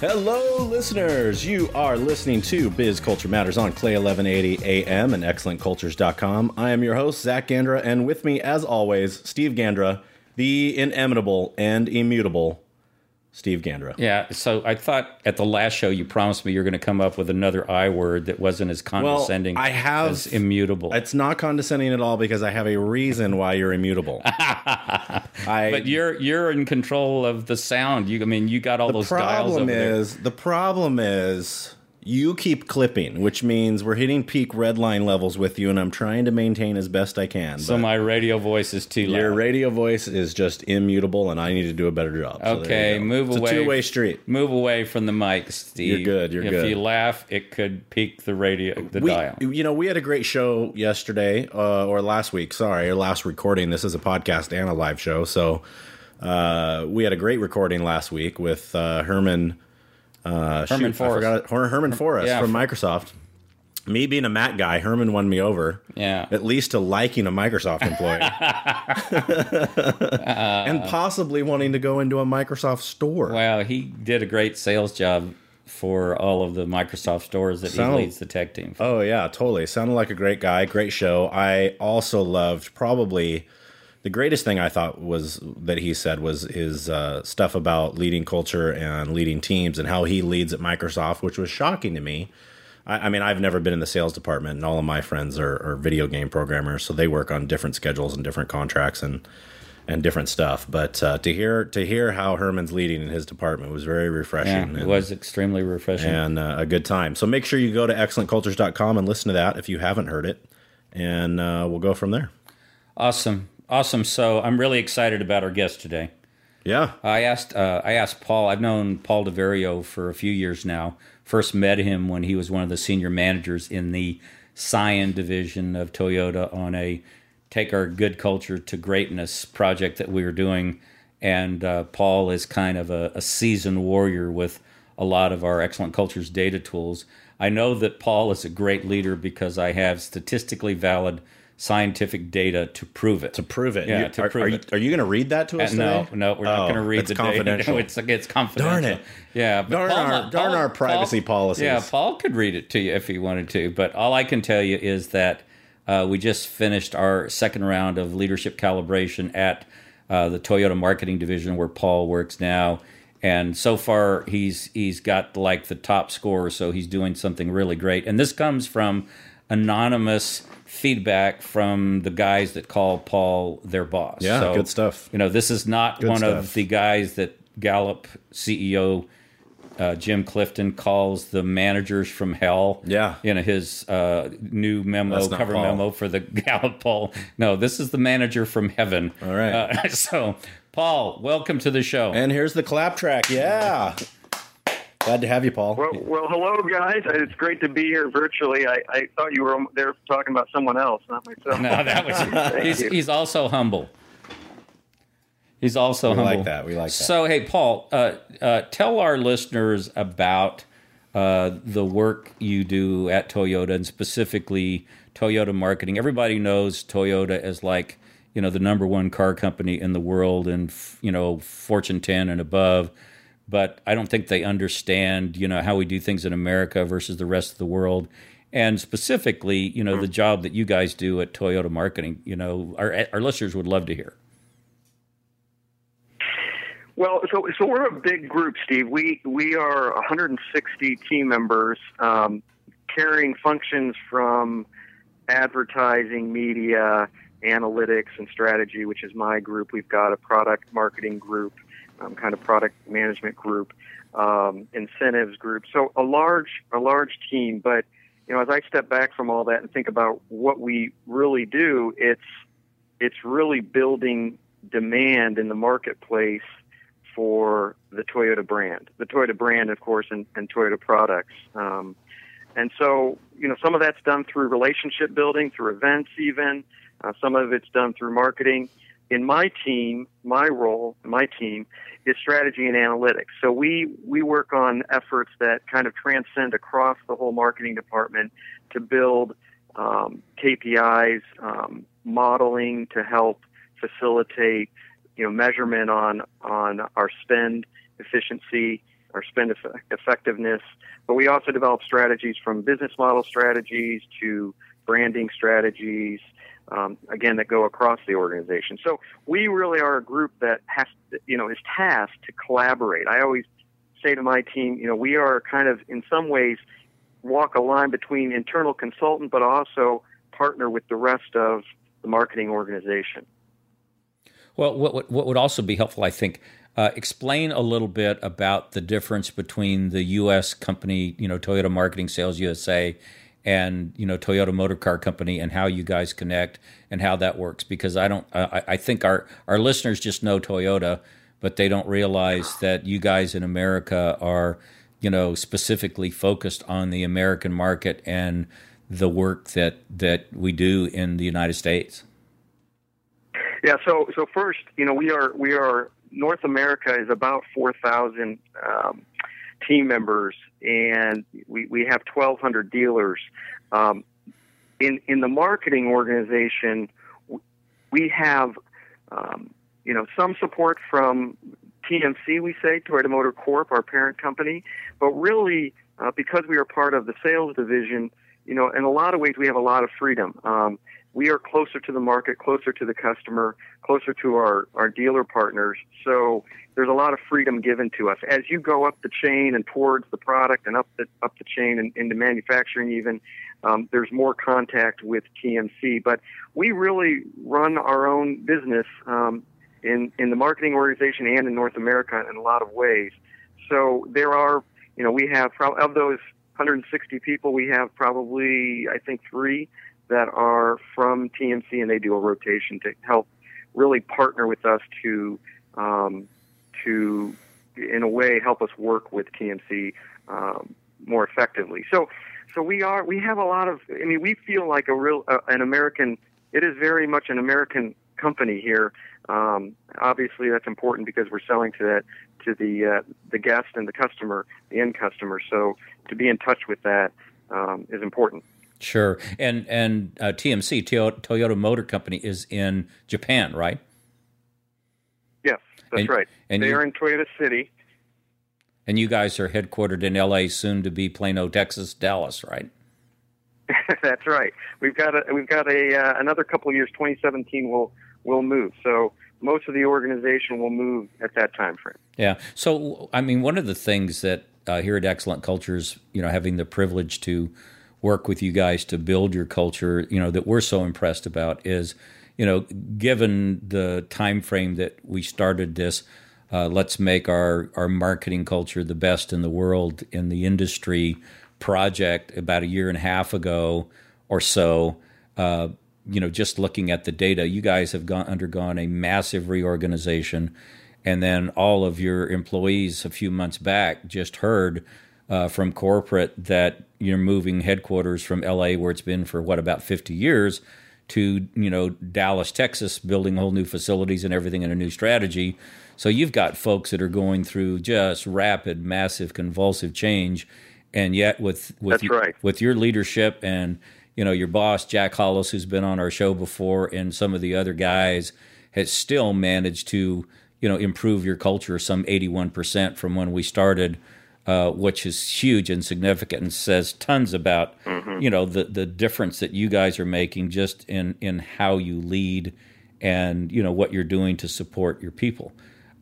Hello, listeners. You are listening to Biz Culture Matters on KLAY 1180 AM and excellentcultures.com. I am your host, Zach Gandra, and with me, as always, Steve Gandra, the inimitable and immutable Steve Gandra. Yeah, so I thought at the last show you promised me you're going to come up with another I word that wasn't as condescending I have- as immutable. It's not condescending at all because I have a reason why you're immutable. I, but you're you're in control of the sound. You I mean you got all the those dials problem over there. is the problem is you keep clipping, which means we're hitting peak red line levels with you, and I'm trying to maintain as best I can. So my radio voice is too loud. your radio voice is just immutable, and I need to do a better job. So Okay, move it's away. a two way street. Move away from the mic, Steve. You're good, you're if good. If you laugh, it could peak the radio, the We, dial. you know, we had a great show yesterday, uh, or last week. Sorry, or last recording. This is a podcast and a live show, so uh, we had a great recording last week with uh, Herman. Uh, Herman shoot, I Forrest. forgot it. Herman Forrest Yeah, from Microsoft. Me being a Mac guy, Herman won me over. Yeah. At least to liking a Microsoft employee. and possibly wanting to go into a Microsoft store. Wow, he did a great sales job for all of the Microsoft stores that Sound- he leads the tech team. For. Oh yeah, totally. Sounded like a great guy, great show. I also loved probably the greatest thing I thought was that he said was his uh, stuff about leading culture and leading teams and how he leads at Microsoft, which was shocking to me. I, I mean, I've never been in the sales department, and all of my friends are, are video game programmers, so they work on different schedules and different contracts and and different stuff. But uh, to hear to hear how Herman's leading in his department was very refreshing. Yeah, and- it was extremely refreshing. and uh, a good time. So make sure you go to excellentcultures.com and listen to that if you haven't heard it, and uh, we'll go from there. Awesome, awesome. So I'm really excited about our guest today. Yeah. I asked uh, I asked Paul. I've known Paul DeVario for a few years now. First met him when he was one of the senior managers in the Scion division of Toyota on a take our good culture to greatness project that we were doing. And uh, Paul is kind of a, a seasoned warrior with a lot of our excellent cultures data tools. I know that Paul is a great leader because I have statistically valid scientific data to prove it. To prove it. Yeah, You- to are, prove are you, it. are you going to read that to us Uh, no, no, we're not Oh, going to read it's the confidential. Data. It's it's confidential. Darn it. Yeah, Darn our- darn our privacy policies. Yeah, Paul could read it to you if he wanted to, but all I can tell you is that uh, we just finished our second round of leadership calibration at uh, the Toyota marketing division where Paul works now. And so far, he's he's got like the top score, so he's doing something really great. And this comes from anonymous feedback from the guys that call Paul their boss. Yeah, So, good stuff. You know, this is not Good one stuff. of the guys that Gallup CEO uh, Jim Clifton calls the managers from hell. Yeah. You know, his uh, new memo, cover Paul. memo for the Gallup poll. No, this is the manager from heaven. All right. Uh, so, Paul, welcome to the show. And here's the clap track. Yeah. Glad to have you, Paul. Well, well, hello, guys. It's great to be here virtually. I, I thought you were there talking about someone else, not myself. no, that was he's, he's also humble. He's also We humble. like that. We like that. So, hey, Paul, uh, uh, tell our listeners about uh, the work you do at Toyota and specifically Toyota marketing. Everybody knows Toyota as like you know the number one car company in the world and you know Fortune 10 and above. But I don't think they understand you know how we do things in America versus the rest of the world. And specifically, you know, the job that you guys do at Toyota marketing, you know, our our listeners would love to hear. Well, so so we're a big group, Steve. We we are 160 team members, um, carrying functions from advertising, media, analytics, and strategy, which is my group. We've got a product marketing group, um, kind of product management group, um, incentives group. So a large a large team. But you know, as I step back from all that and think about what we really do, it's it's really building demand in the marketplace for the Toyota brand, the Toyota brand, of course, and, and Toyota products. Um, and so, you know, some of that's done through relationship building, through events, even. Uh, some of it's done through marketing. In my team, my role, my team, is strategy and analytics. So we we work on efforts that kind of transcend across the whole marketing department to build um, KPIs, um, modeling to help facilitate you know measurement on on our spend efficiency our spend effectiveness, but we also develop strategies from business model strategies to branding strategies, um, again, that go across the organization. So we really are a group that has, to, you know, is tasked to collaborate. I always say to my team, you know, we are kind of in some ways walk a line between internal consultant, but also partner with the rest of the marketing organization. Well, what, what would also be helpful, I think, uh, explain a little bit about the difference between the U.S. company, you know, Toyota Marketing Sales USA, and you know Toyota Motor Car Company, and how you guys connect and how that works. Because I don't, I, I think our our listeners just know Toyota, but they don't realize that you guys in America are, you know, specifically focused on the American market and the work that that we do in the United States. Yeah. So so first, you know, we are we are North America is about four thousand um, team members, and we we have twelve hundred dealers. Um, in in the marketing organization, we have um, you know some support from TMC. We say Toyota Motor Corp, our parent company, but really uh, because we are part of the sales division, you know, in a lot of ways we have a lot of freedom. Um, we are closer to the market, closer to the customer, closer to our, our dealer partners. So there's a lot of freedom given to us. As you go up the chain and towards the product and up the up the chain and into manufacturing even, um, there's more contact with TMC. But we really run our own business um, in in the marketing organization and in North America in a lot of ways. So there are, you know, we have of those 160 people, we have probably I think three that are from TMC, and they do a rotation to help really partner with us to um, to in a way help us work with TMC um, more effectively. So so we are we have a lot of I mean we feel like a real uh, an American. It is very much an American company here. Um, obviously, that's important because we're selling to that to the uh, the guest and the customer, the end customer. So to be in touch with that um, is important. Sure, and and uh, TMC Toyota Motor Company is in Japan, right? Yes, that's and, right. And they are in Toyota City. And you guys are headquartered in LA, soon to be Plano, Texas, Dallas, right? that's right. We've got a we've got a uh, another couple of years. 2017 will will move. So most of the organization will move at that time frame. Yeah. So I mean, one of the things that uh, here at Excellent Cultures, you know, having the privilege to work with you guys to build your culture, you know, that we're so impressed about is, you know, given the time frame that we started this, uh, let's make our our marketing culture the best in the world in the industry project about a year and a half ago or so. Uh, you know, just looking at the data, you guys have gone undergone a massive reorganization, and then all of your employees a few months back just heard uh, from corporate that you're moving headquarters from LA, where it's been for what about 50 years, to you know Dallas, Texas, building whole new facilities and everything and a new strategy. So you've got folks that are going through just rapid, massive, convulsive change, and yet with with your, right. with your leadership and you know your boss Jack Hollis, who's been on our show before, and some of the other guys, has still managed to you know improve your culture some 81 percent from when we started uh, which is huge and significant and says tons about mm-hmm. you know the the difference that you guys are making just in in how you lead and you know what you're doing to support your people.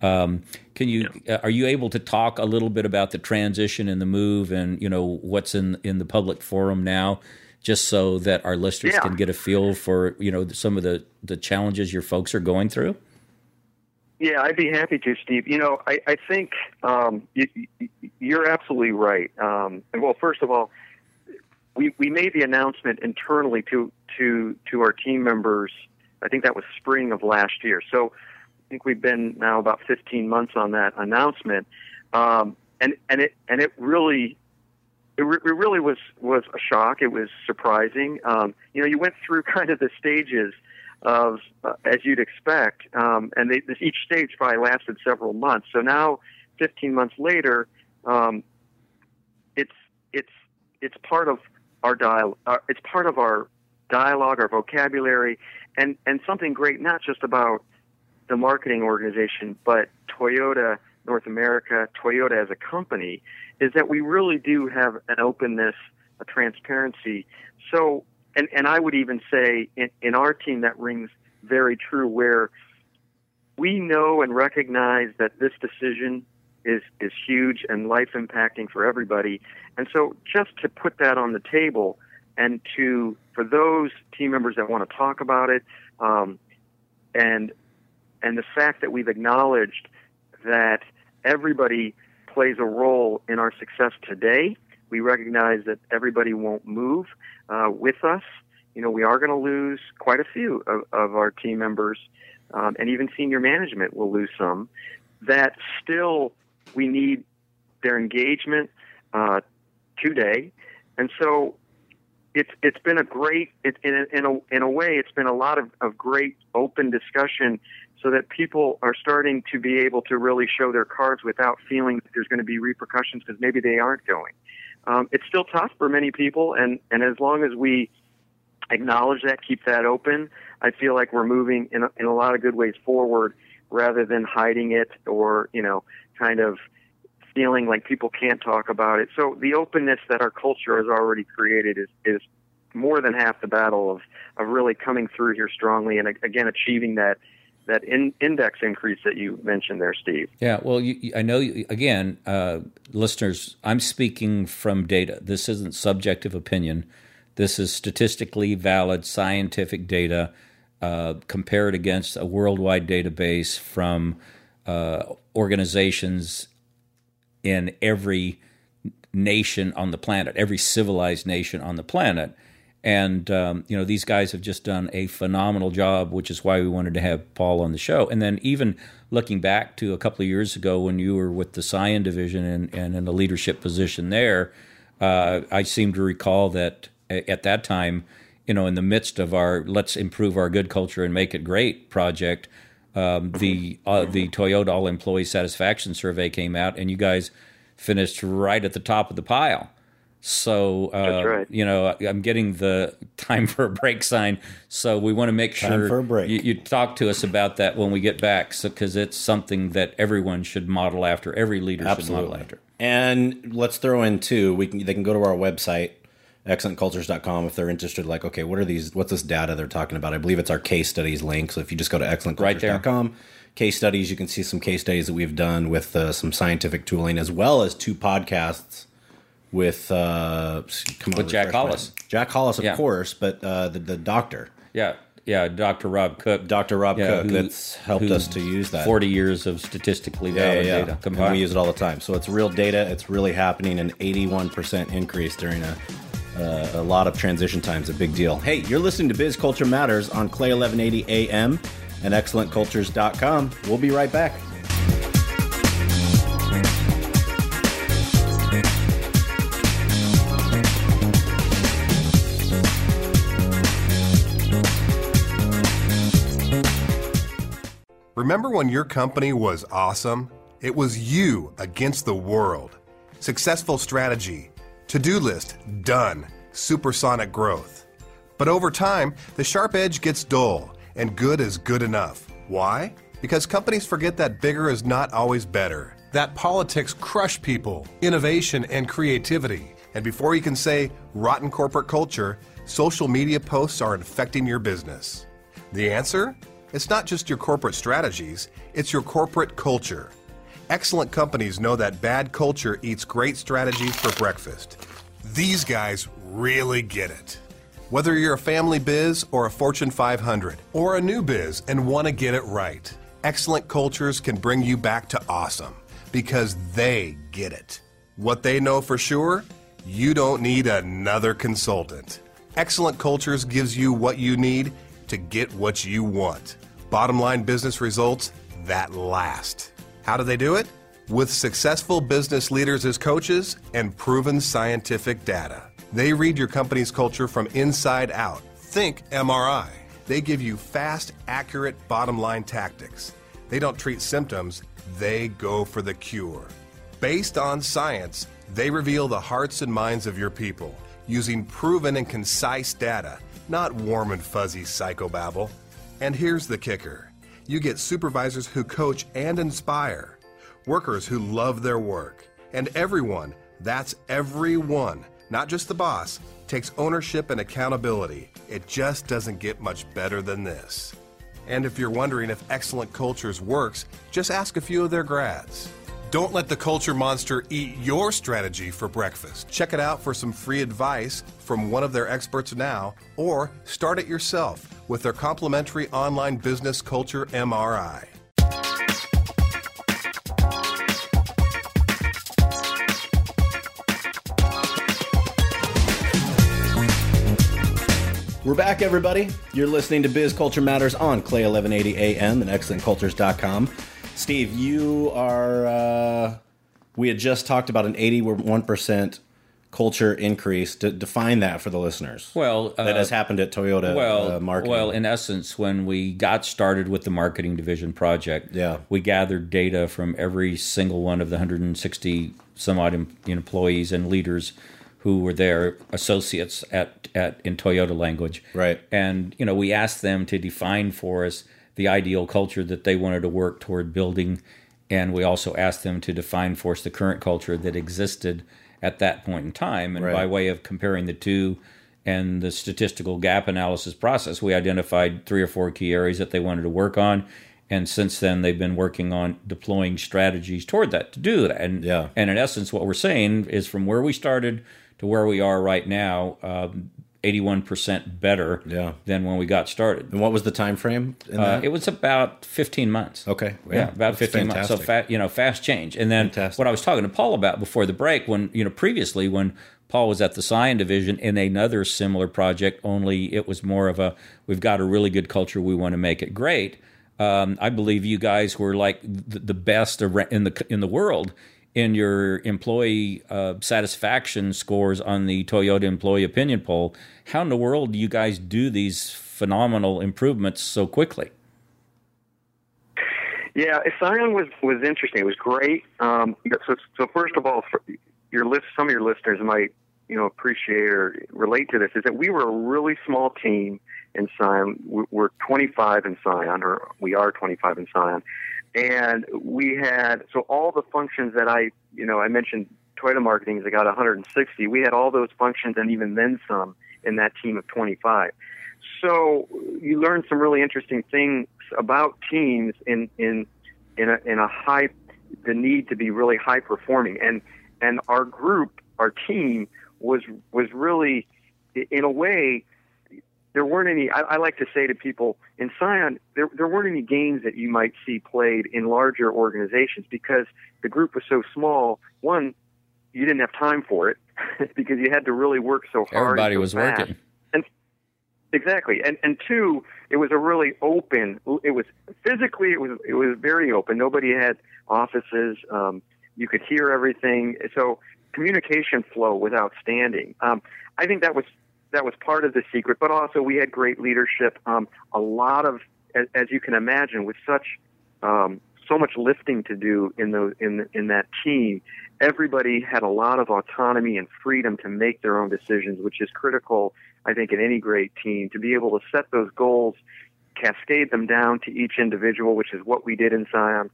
Um, can you uh, are you able to talk a little bit about the transition and the move and you know what's in in the public forum now, just so that our listeners yeah. can get a feel for you know some of the the challenges your folks are going through? Yeah, I'd be happy to, Steve. You know, I, I think um, you, you're absolutely right. Um, well, first of all, we, we made the announcement internally to, to, to our team members. I think that was spring of last year. So I think we've been now about 15 months on that announcement. Um, and, and it, and it really, it, re- it really was, was a shock. It was surprising. Um, you know, you went through kind of the stages of uh, as you'd expect. Um, and they, this, each stage probably lasted several months. So now, 15 months later, um, it's it's it's part of our dial. It's part of our dialogue, our vocabulary, and and something great not just about the marketing organization, but Toyota North America, Toyota as a company, is that we really do have an openness, a transparency. So, and, and I would even say in, in our team that rings very true where we know and recognize that this decision is is huge and life impacting for everybody. And so just to put that on the table and to for those team members that want to talk about it, um, and and the fact that we've acknowledged that everybody plays a role in our success today. We recognize that everybody won't move uh, with us. You know, we are going to lose quite a few of, of our team members, um, and even senior management will lose some. That still we need their engagement uh, today, and so it's it's been a great it, in a, in a in a way it's been a lot of, of great open discussion so that people are starting to be able to really show their cards without feeling that there's going to be repercussions because maybe they aren't going. Um, it's still tough for many people, and and as long as we acknowledge that, keep that open, I feel like we're moving in a, in a lot of good ways forward rather than hiding it or you know kind of feeling like people can't talk about it. So the openness that our culture has already created is is more than half the battle of of really coming through here strongly and again achieving that that in, index increase that you mentioned there, Steve. Yeah, well, you, I know. again, uh, listeners, I'm speaking from data. This isn't subjective opinion. This is statistically valid scientific data uh, compared against a worldwide database from uh, organizations in every nation on the planet, every civilized nation on the planet. And um, you know these guys have just done a phenomenal job, which is why we wanted to have Paul on the show. And then even looking back to a couple of years ago when you were with the Scion division and, and in a leadership position there, uh, I seem to recall that at that time, you know, in the midst of our "Let's improve our good culture and make it great" project, um, the uh, the Toyota All Employee Satisfaction Survey came out, and you guys finished right at the top of the pile. So uh, right. you know, I'm getting the time for a break sign. So we want to make sure you, you, talk to us about that when we get back, because so, it's something that everyone should model after. Every leader Absolutely. should model after. And let's throw in too. We can they can go to our website excellentcultures.com if they're interested like okay what are these what's this data they're talking about i believe it's our case studies link so if you just go to excellentcultures.com right case studies you can see some case studies that we've done with uh, some scientific tooling as well as two podcasts with uh come on with jack hollis jack hollis of yeah. course but uh the, the doctor yeah yeah, Dr. Rob Cooke. Dr. Rob yeah, Cooke who, that's helped us to use that. 40 years of statistically valid yeah, yeah, data. Come on. We use it all the time. So it's real data. It's really happening an 81% increase during a uh, a lot of transition times, a big deal. Hey, you're listening to Biz Culture Matters on KLAY 1180 AM and excellentcultures.com. We'll be right back. Remember when your company was awesome? It was you against the world. Successful strategy to do list, done. Supersonic growth. But over time, the sharp edge gets dull, and good is good enough. Why? Because companies forget that bigger is not always better. That politics crush people, innovation, and creativity. And before you can say rotten corporate culture, social media posts are infecting your business. The answer? It's not just your corporate strategies, it's your corporate culture. Excellent companies know that bad culture eats great strategies for breakfast. These guys really get it. Whether you're a family biz or a Fortune 500 or a new biz and want to get it right, excellent cultures can bring you back to awesome because they get it. What they know for sure, you don't need another consultant. Excellent Cultures gives you what you need to get what you want. Bottom line business results that last. How do they do it? With successful business leaders as coaches and proven scientific data. They read your company's culture from inside out. Think MRI. They give you fast, accurate bottom line tactics. They don't treat symptoms, they go for the cure. Based on science, they reveal the hearts and minds of your people using proven and concise data, not warm and fuzzy psychobabble. And here's the kicker you get supervisors who coach and inspire. workers who love their work, and everyone, that's everyone, not just the boss, takes ownership and accountability. It just doesn't get much better than this. And if you're wondering if Excellent Cultures works, just ask a few of their grads. Don't let the culture monster eat your strategy for breakfast. Check it out for some free advice from one of their experts now, or start it yourself with their complimentary online business culture MRI. We're back, everybody. You're listening to Biz Culture Matters on KLAY 1180 AM and excellentcultures.com. Steve, you are. Uh, we had just talked about an 81% culture increase. To define that for the listeners. Well, that uh, has happened at Toyota well, uh, marketing. well, in essence, when we got started with the marketing division project, Yeah. we gathered data from every single one of the 160 some odd em- employees and leaders who were there, associates at at in Toyota language, Right. And you know, we asked them to define for us the ideal culture that they wanted to work toward building, and we also asked them to define for us the current culture that existed at that point in time. And Right. by way of comparing the two and the statistical gap analysis process, we identified three or four key areas that they wanted to work on. And since then, they've been working on deploying strategies toward that to do that. And Yeah. and in essence, what we're saying is from where we started to where we are right now, um, 81% better Yeah. than when we got started. and what was the time frame? In Uh, it was about 15 months. okay. Yeah, about that's 15 months. So fantastic. fa- you know, fast change. And then Fantastic. what I was talking to Paul about before the break, when you know previously when Paul was at the Scion division in another similar project, only it was more of a we've got a really good culture, we want to make it great. Um, I believe you guys were like the, the best in the in the world in your employee uh, satisfaction scores on the Toyota Employee Opinion Poll. How in the world do you guys do these phenomenal improvements so quickly? Yeah, Scion was was interesting. It was great. Um, so, so first of all, your list, some of your listeners might you know appreciate or relate to this. Is that we were a really small team in Scion. We- We're 25 in Scion, or we are 25 in Scion, and we had so all the functions that I you know I mentioned. Toyota marketing is got 160. We had all those functions and even then some in that team of 25. So you learn some really interesting things about teams in in in a, in a high the need to be really high performing and and our group our team was was really in a way there weren't any I, I like to say to people in Scion there there weren't any games that you might see played in larger organizations because the group was so small one you didn't have time for it because you had to really work so hard Everybody so was fast. working. Exactly, and and two, it was a really open. It was physically, it was it was very open. Nobody had offices. Um, you could hear everything. So communication flow was outstanding. Um, I think that was that was part of the secret, but also we had great leadership. Um, a lot of, as, as you can imagine, with such um, so much lifting to do in the in in that team. Everybody had a lot of autonomy and freedom to make their own decisions, which is critical, I think, in any great team to be able to set those goals, cascade them down to each individual, which is what we did in Scion,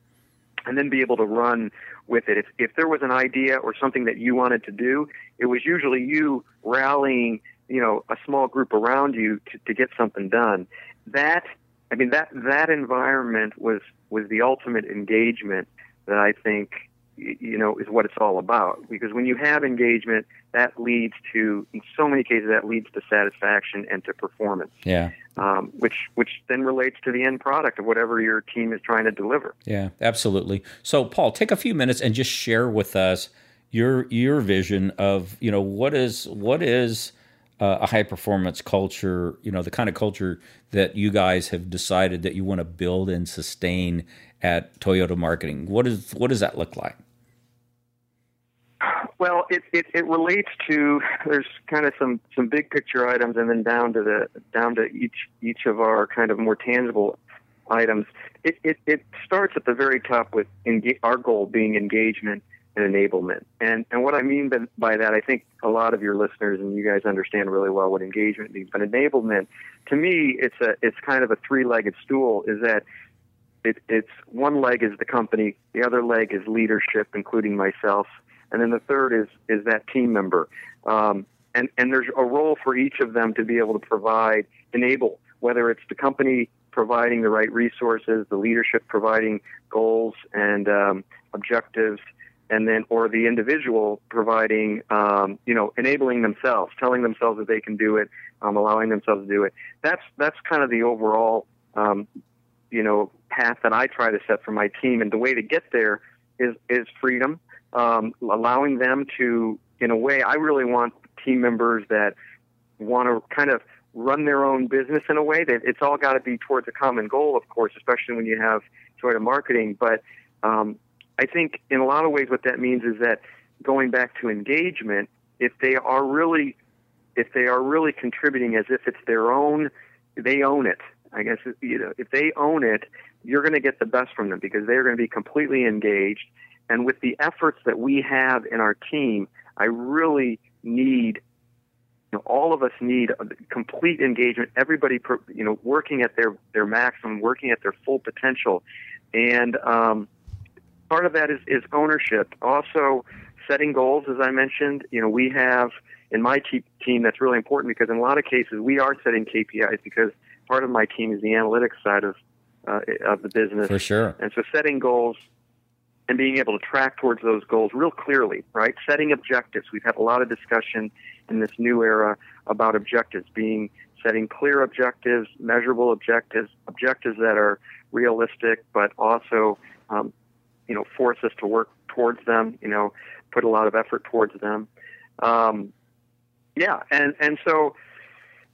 and then be able to run with it. If if there was an idea or something that you wanted to do, it was usually you rallying, you know, a small group around you to, to get something done. That I mean that that environment was was the ultimate engagement that I think you know is what it's all about because when you have engagement that leads to in so many cases that leads to satisfaction and to performance Yeah. um, which which then relates to the end product of whatever your team is trying to deliver Yeah, absolutely. So, Paul, take a few minutes and just share with us your your vision of you know what is what is uh, a high performance culture. You know, the kind of culture that you guys have decided that you want to build and sustain at Toyota Marketing. What is what does that look like? Well, it, it, it relates to there's kind of some, some big picture items and then down to the down to each each of our kind of more tangible items. It it, it starts at the very top with enga- our goal being engagement and enablement. And and what I mean by, that, I think a lot of your listeners and you guys understand really well what engagement means. But enablement, to me, it's a it's kind of a three legged stool. Is that it, it's one leg is the company, the other leg is leadership, including myself, and then the third is is that team member. Um, and and there's a role for each of them to be able to provide, enable, whether it's the company providing the right resources, the leadership providing goals and um, objectives, and then or the individual providing, um, you know, enabling themselves, telling themselves that they can do it, um, allowing themselves to do it. That's that's kind of the overall, um, you know, path that I try to set for my team. And the way to get there is is freedom, um, allowing them to, in a way, I really want team members that want to kind of run their own business in a way that it's all got to be towards a common goal, of course, especially when you have Toyota marketing. But um, I think in a lot of ways, what that means is that going back to engagement, if they are really, if they are really contributing as if it's their own, they own it. I guess you know if they own it, you're going to get the best from them because they're going to be completely engaged. And with the efforts that we have in our team, I really need you know, all of us need complete engagement. Everybody, you know, working at their their maximum, working at their full potential, and um, part of that is, is ownership. Also, setting goals, as I mentioned. You know, we have in my team that's really important because in a lot of cases we are setting KPIs because part of my team is the analytics side of uh, of the business. For sure. And so setting goals and being able to track towards those goals real clearly, right? Setting objectives. We've had a lot of discussion in this new era about objectives being setting clear objectives, measurable objectives, objectives that are realistic, but also, um, you know, force us to work towards them, you know, put a lot of effort towards them. Um, yeah. And, and so,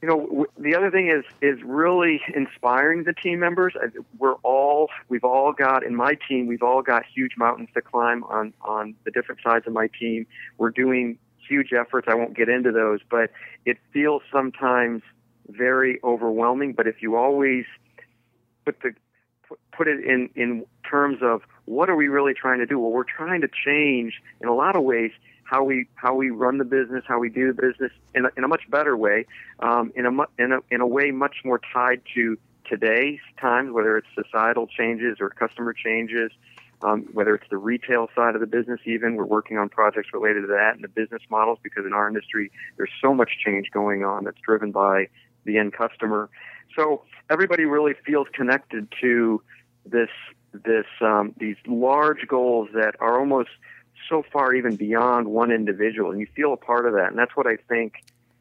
you know, w- the other thing is is really inspiring the team members. We're all we've all got in my team we've all got huge mountains to climb on on the different sides of my team. We're doing huge efforts. I won't get into those, but it feels sometimes very overwhelming. But if you always put the put it in in terms of what are we really trying to do? Well, we're trying to change in a lot of ways how we how we run the business, how we do the business in a, in a much better way, um, in a in a in a way much more tied to today's times, whether it's societal changes or customer changes, um, whether it's the retail side of the business. Even we're working on projects related to that and the business models because in our industry there's so much change going on that's driven by the end customer. So everybody really feels connected to this this um, these large goals that are almost so far even beyond one individual, and you feel a part of that. And that's what I think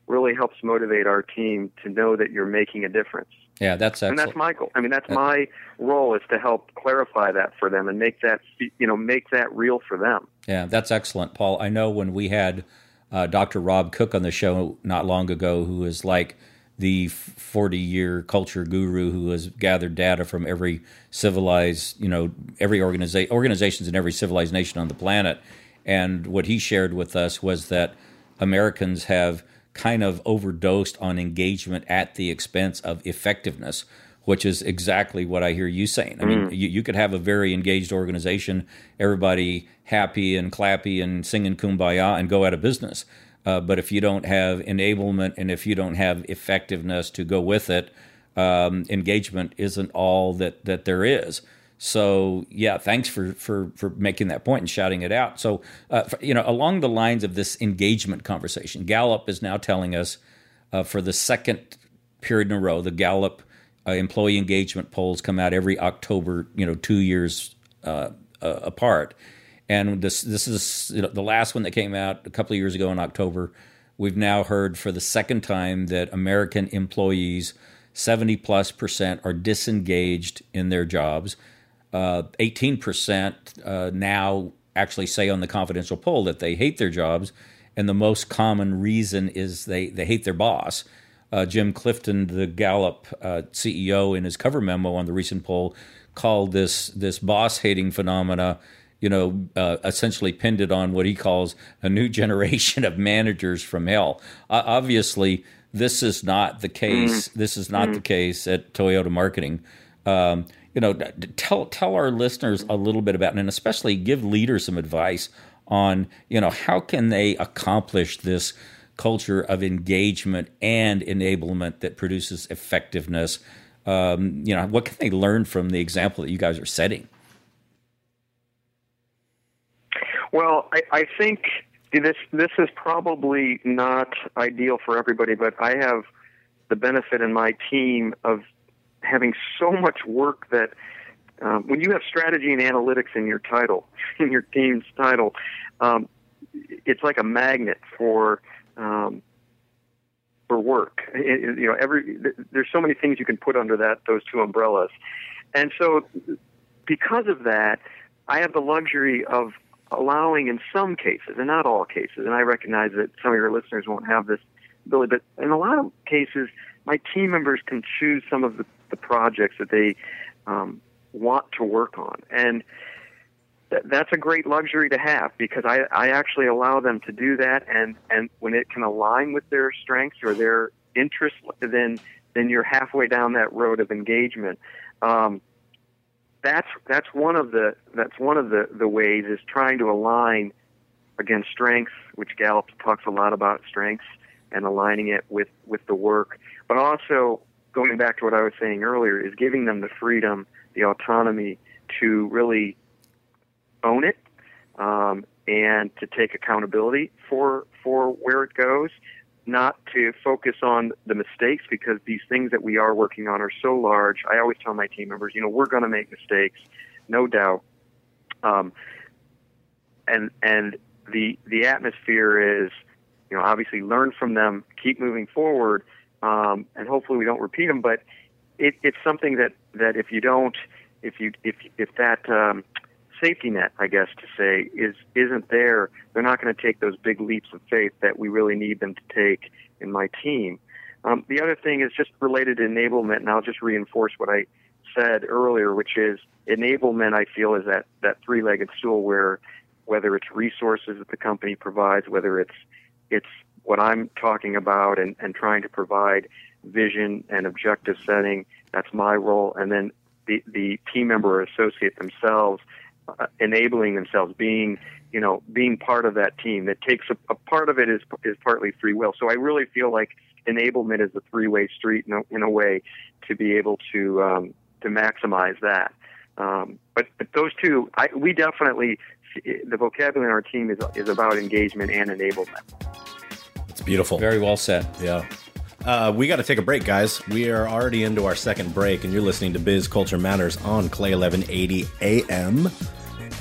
really helps motivate our team to know that you're making a difference. Yeah, that's excellent. And that's my goal. I mean, that's my role is to help clarify that for them and make that you know make that real for them. Yeah, that's excellent, Paul. I know when we had uh, Dr. Rob Cooke on the show not long ago, who is like the 40 year culture guru who has gathered data from every civilized, you know, every organization, organizations in every civilized nation on the planet. And what he shared with us was that Americans have kind of overdosed on engagement at the expense of effectiveness, which is exactly what I hear you saying. I mean, mm. you, you could have a very engaged organization, everybody happy and clappy and singing kumbaya and go out of business. Uh, but if you don't have enablement and if you don't have effectiveness to go with it, um, engagement isn't all that that there is. So yeah, thanks for for for making that point and shouting it out. So uh, for, you know, along the lines of this engagement conversation, Gallup is now telling us uh, for the second period in a row, the Gallup uh, employee engagement polls come out every October. You know, two years uh, apart and this this is you know, the last one that came out a couple of years ago in October. We've now heard for the second time that American employees, 70 plus percent, are disengaged in their jobs. Uh, 18% uh, now actually say on the confidential poll that they hate their jobs. And the most common reason is they, they hate their boss. Uh, Jim Clifton, the Gallup uh, CEO, in his cover memo on the recent poll, called this this boss hating phenomena you know, uh, essentially pinned it on what he calls a new generation of managers from hell. Uh, obviously, this is not the case. Mm. This is not mm. the case at Toyota Marketing. Um, you know, tell tell our listeners a little bit about, and especially give leaders some advice on, you know, how can they accomplish this culture of engagement and enablement that produces effectiveness um, you know, what can they learn from the example that you guys are setting? Well, I, I think this this is probably not ideal for everybody, but I have the benefit in my team of having so much work that um, when you have strategy and analytics in your title, in your team's title, um, it's like a magnet for um, for work. It, you know, every there's so many things you can put under that those two umbrellas, and so because of that, I have the luxury of allowing in some cases, and not all cases, and I recognize that some of your listeners won't have this ability, but in a lot of cases, my team members can choose some of the, the projects that they um, want to work on. And th- that's a great luxury to have because I, I actually allow them to do that. And, and when it can align with their strengths or their interests, then, then you're halfway down that road of engagement. Um, that's that's one of the that's one of the, the ways is trying to align against strengths, which Gallup talks a lot about strengths and aligning it with with the work, but also going back to what I was saying earlier is giving them the freedom, the autonomy to really own it um, and to take accountability for for where it goes, not to focus on the mistakes because these things that we are working on are so large. I always tell my team members, you know, we're going to make mistakes, no doubt. Um, and and the the atmosphere is, you know, obviously learn from them, keep moving forward, um, and hopefully we don't repeat them. But it, it's something that that if you don't, if you if if that um, safety net, I guess to say, is isn't there, they're not going to take those big leaps of faith that we really need them to take in my team. Um, the other thing is just related to enablement, and I'll just reinforce what I said earlier, which is enablement. I feel is that that three-legged stool where whether it's resources that the company provides, whether it's it's what I'm talking about and, and trying to provide vision and objective setting. That's my role, and then the the team member or associate themselves uh, enabling themselves, being you know being part of that team. That takes a, a part of it is is partly free will. So I really feel like enablement is a three way street in a, in a way to be able to um, to maximize that. Um, but, but those two, I, we definitely the vocabulary in our team is is about engagement and enablement. It's beautiful. Very well said. Yeah. Uh, we got to take a break, guys. We are already into our second break, and you're listening to Biz Culture Matters on KLAY 1180 AM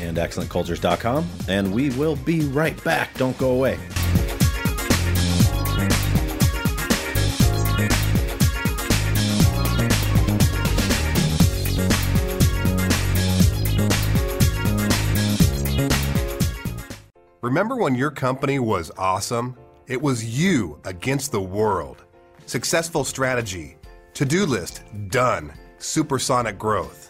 and excellentcultures.com. And we will be right back. Don't go away. Remember when your company was awesome? It was you against the world. Successful strategy, to do list done, supersonic growth.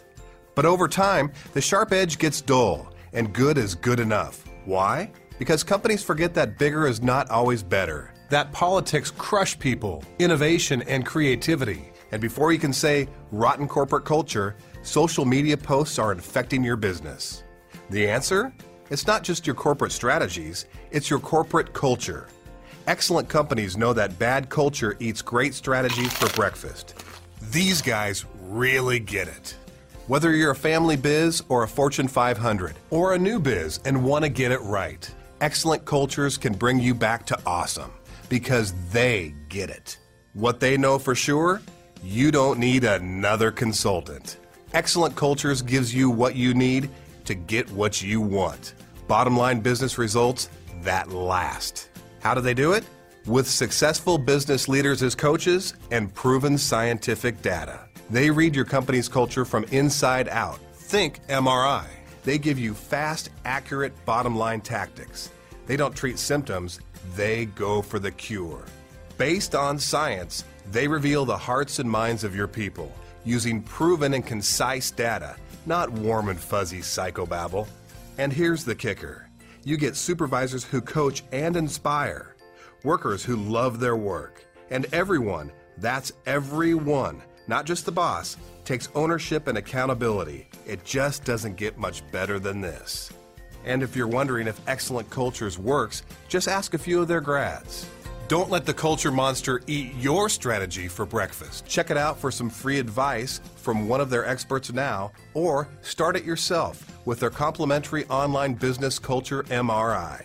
But over time, the sharp edge gets dull, and good is good enough. Why? Because companies forget that bigger is not always better. That politics crush people, innovation, and creativity. And before you can say rotten corporate culture, social media posts are infecting your business. The answer? It's not just your corporate strategies, it's your corporate culture. Excellent companies know that bad culture eats great strategies for breakfast. These guys really get it. Whether you're a family biz or a Fortune 500 or a new biz and want to get it right, excellent cultures can bring you back to awesome because they get it. What they know for sure, you don't need another consultant. Excellent Cultures gives you what you need to get what you want. Bottom line business results that last. How do they do it? With successful business leaders as coaches and proven scientific data. They read your company's culture from inside out. Think MRI. They give you fast, accurate bottom line tactics. They don't treat symptoms, they go for the cure. Based on science, they reveal the hearts and minds of your people using proven and concise data, not warm and fuzzy psychobabble. And here's the kicker you get supervisors who coach and inspire, workers who love their work, and everyone that's everyone, not just the boss takes ownership and accountability. It just doesn't get much better than this. And if you're wondering if Excellent Cultures works, just ask a few of their grads. Don't let the culture monster eat your strategy for breakfast. Check it out for some free advice from one of their experts now, or start it yourself with their complimentary online business culture MRI.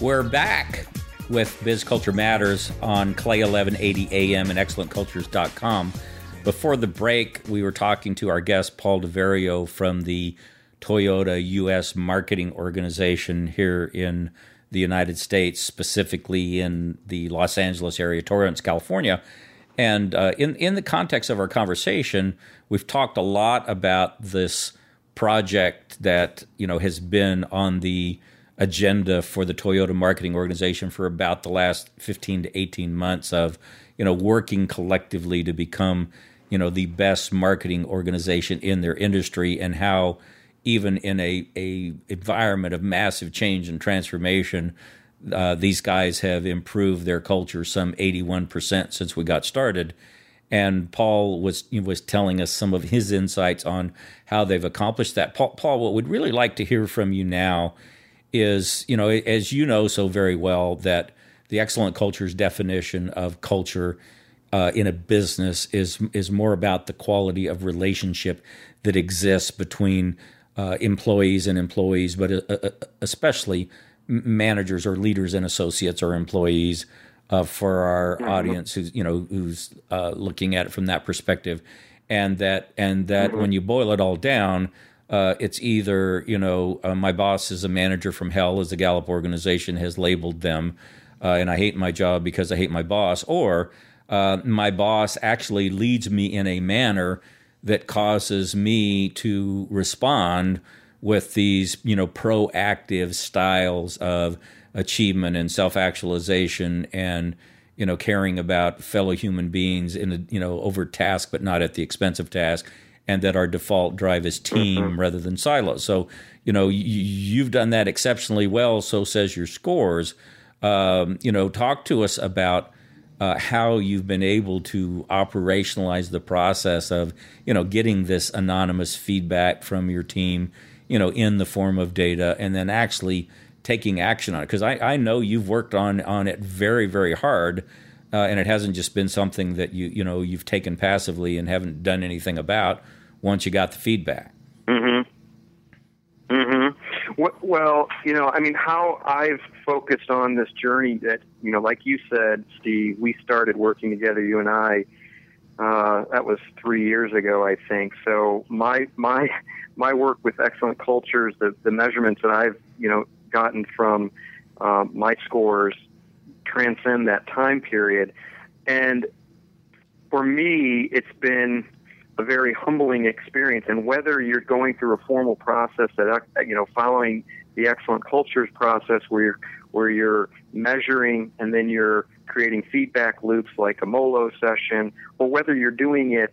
We're back with Biz Culture Matters on KLAY 1180 AM and excellentcultures.com. Before the break, we were talking to our guest, Paul DeVario from the Toyota U.S. Marketing Organization here in the United States, specifically in the Los Angeles area, Torrance, California. And uh, in in the context of our conversation, we've talked a lot about this project that you know has been on the agenda for the Toyota marketing organization for about the last 15 to 18 months of you know working collectively to become you know the best marketing organization in their industry and how even in a, a environment of massive change and transformation uh, these guys have improved their culture some 81% since we got started and Paul was was telling us some of his insights on how they've accomplished that. Paul, Paul, what we'd really like to hear from you now is, you know, as you know so very well, that the excellent culture's definition of culture uh, in a business is is more about the quality of relationship that exists between uh, employees and employees, but uh, uh especially managers or leaders and associates or employees. Uh, for our mm-hmm. audience, who's you know who's uh, looking at it from that perspective, and that and that mm-hmm. when you boil it all down, uh, it's either you know uh, my boss is a manager from hell, as the Gallup organization has labeled them, uh, and I hate my job because I hate my boss, or uh, my boss actually leads me in a manner that causes me to respond with these you know proactive styles of achievement and self-actualization and you know caring about fellow human beings in a you know over task but not at the expense of task and that our default drive is team mm-hmm. rather than silos. So, you know, you've done that exceptionally well. So says your scores. Um, you know, talk to us about uh, how you've been able to operationalize the process of, you know, getting this anonymous feedback from your team, you know, in the form of data, and then actually taking action on it. Because I, I know you've worked on on it very, very hard. Uh, and it hasn't just been something that you you know you've taken passively and haven't done anything about once you got the feedback. Mm-hmm. Mm-hmm. Well, you know, I mean, how I've focused on this journey that, you know, like you said, Steve, we started working together, you and I. Uh, that was three years ago, I think. So my my my work with excellent cultures, the the measurements that I've you know gotten from um, my scores transcend that time period, and for me, it's been a very humbling experience. And whether you're going through a formal process that uh, you know, following the excellent cultures process, where you're where you're measuring and then you're creating feedback loops like a Molo session, or whether you're doing it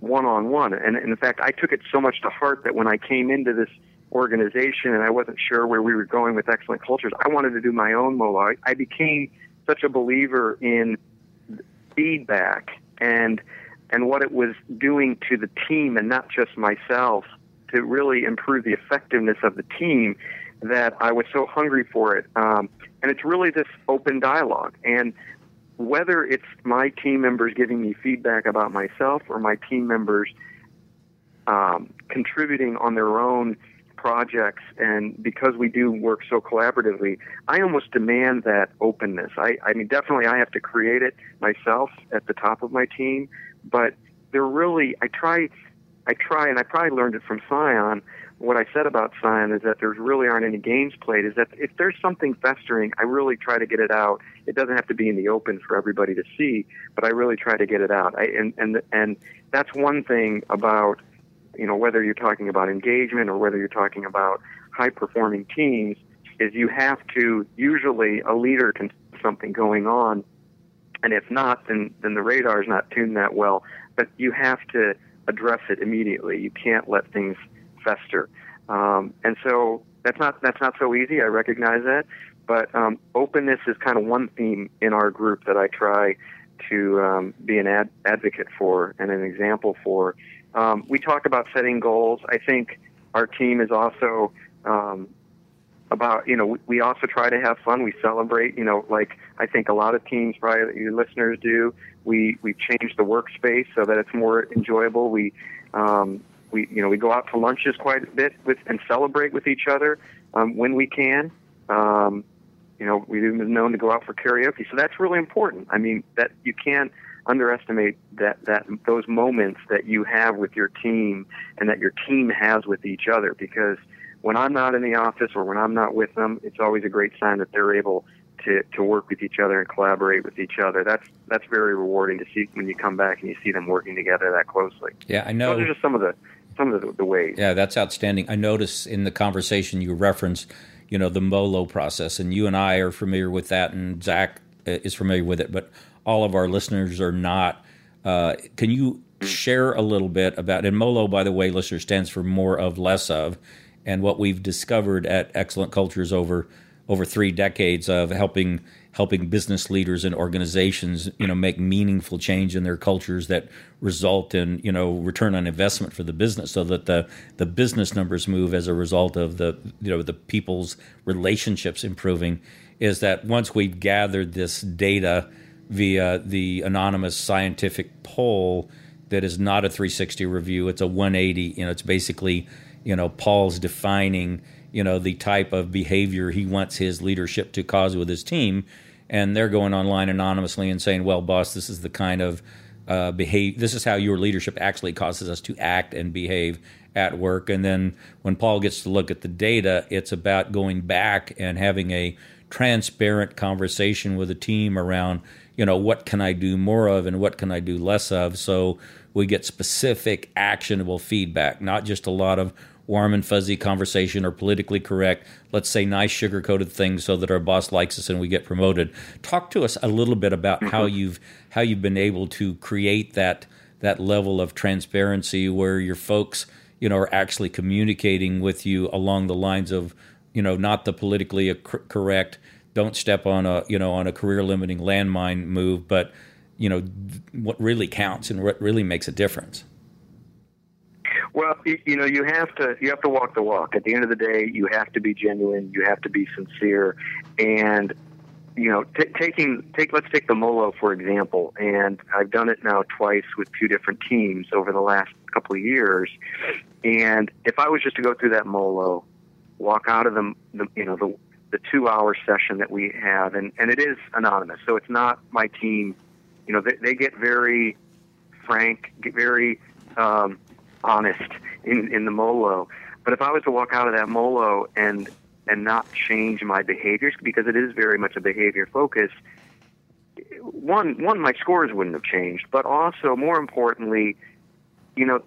one on one. And in fact, I took it so much to heart that when I came into this organization and I wasn't sure where we were going with excellent cultures, I wanted to do my own Molo. I, I became such a believer in feedback and and what it was doing to the team and not just myself to really improve the effectiveness of the team that I was so hungry for it. Um, and it's really this open dialogue. And whether it's my team members giving me feedback about myself or my team members um, contributing on their own projects, and because we do work so collaboratively, I almost demand that openness. I, I mean, definitely I have to create it myself at the top of my team, but they're really I try I try and I probably learned it from Scion. What I said about Scion is that there really aren't any games played. Is that if there's something festering, I really try to get it out. It doesn't have to be in the open for everybody to see, but I really try to get it out. I, and and and that's one thing about you know whether you're talking about engagement or whether you're talking about high performing teams is you have to usually a leader can something going on and if not, then then the radar is not tuned that well. But you have to address it immediately. You can't let things fester. Um, and so that's not that's not so easy. I recognize that, but um, openness is kind of one theme in our group that I try to um, be an ad- advocate for and an example for. um, we talk about setting goals. I think our team is also um, about you know we, we also try to have fun. We celebrate. You know, like I think a lot of teams, probably your listeners do. We we change the workspace so that it's more enjoyable. We um, we you know we go out to lunches quite a bit with and celebrate with each other um, when we can. Um, you know, we've been known to go out for karaoke, so that's really important. I mean, that you can't underestimate that that those moments that you have with your team and that your team has with each other because when I'm not in the office or when I'm not with them, it's always a great sign that they're able to, to work with each other and collaborate with each other. That's that's very rewarding to see when you come back and you see them working together that closely. Yeah, I know. Those are just some of the some of the, the ways. Yeah, that's outstanding. I notice in the conversation you reference, you know, the MOLO process, and you and I are familiar with that, and Zach uh, is familiar with it, but all of our listeners are not. Uh, can you share a little bit about? And MOLO, by the way, listener stands for more of, less of, and what we've discovered at Excellent Cultures over over three decades of helping helping business leaders and organizations, you know, make meaningful change in their cultures that result in, you know, return on investment for the business so that the the business numbers move as a result of the, you know, the people's relationships improving is that once we've gathered this data via the anonymous scientific poll that is not a 360 review, it's a 180, you know, it's basically, you know, Paul's defining you know the type of behavior he wants his leadership to cause with his team. And they're going online anonymously and saying well boss this is the kind of uh, this is how your leadership actually causes us to act and behave at work. And then when paul gets to look at the data it's about going back and having a transparent conversation with a team around you know what can i do more of and what can i do less of? So we get specific actionable feedback not just a lot of warm and fuzzy conversation or politically correct, let's say nice sugar coated things so that our boss likes us and we get promoted. Talk to us a little bit about mm-hmm. how you've how you've been able to create that that level of transparency where your folks, you know, are actually communicating with you along the lines of, you know, not the politically correct, don't step on a, you know, on a career limiting landmine move, but you know, what really counts and what really makes a difference. Well, you, you know, you have to you have to walk the walk. At the end of the day, you have to be genuine. You have to be sincere, and you know, t- taking take let's take the Molo for example, and I've done it now twice with two different teams over the last couple of years. And if I was just to go through that Molo, walk out of the, the you know the the two hour session that we have, and and it is anonymous, so it's not my team. You know, they, they get very frank, get very um, honest in in the molo. But if I was to walk out of that molo and and not change my behaviors because it is very much a behavior focus, one one my scores wouldn't have changed, but also more importantly, you know,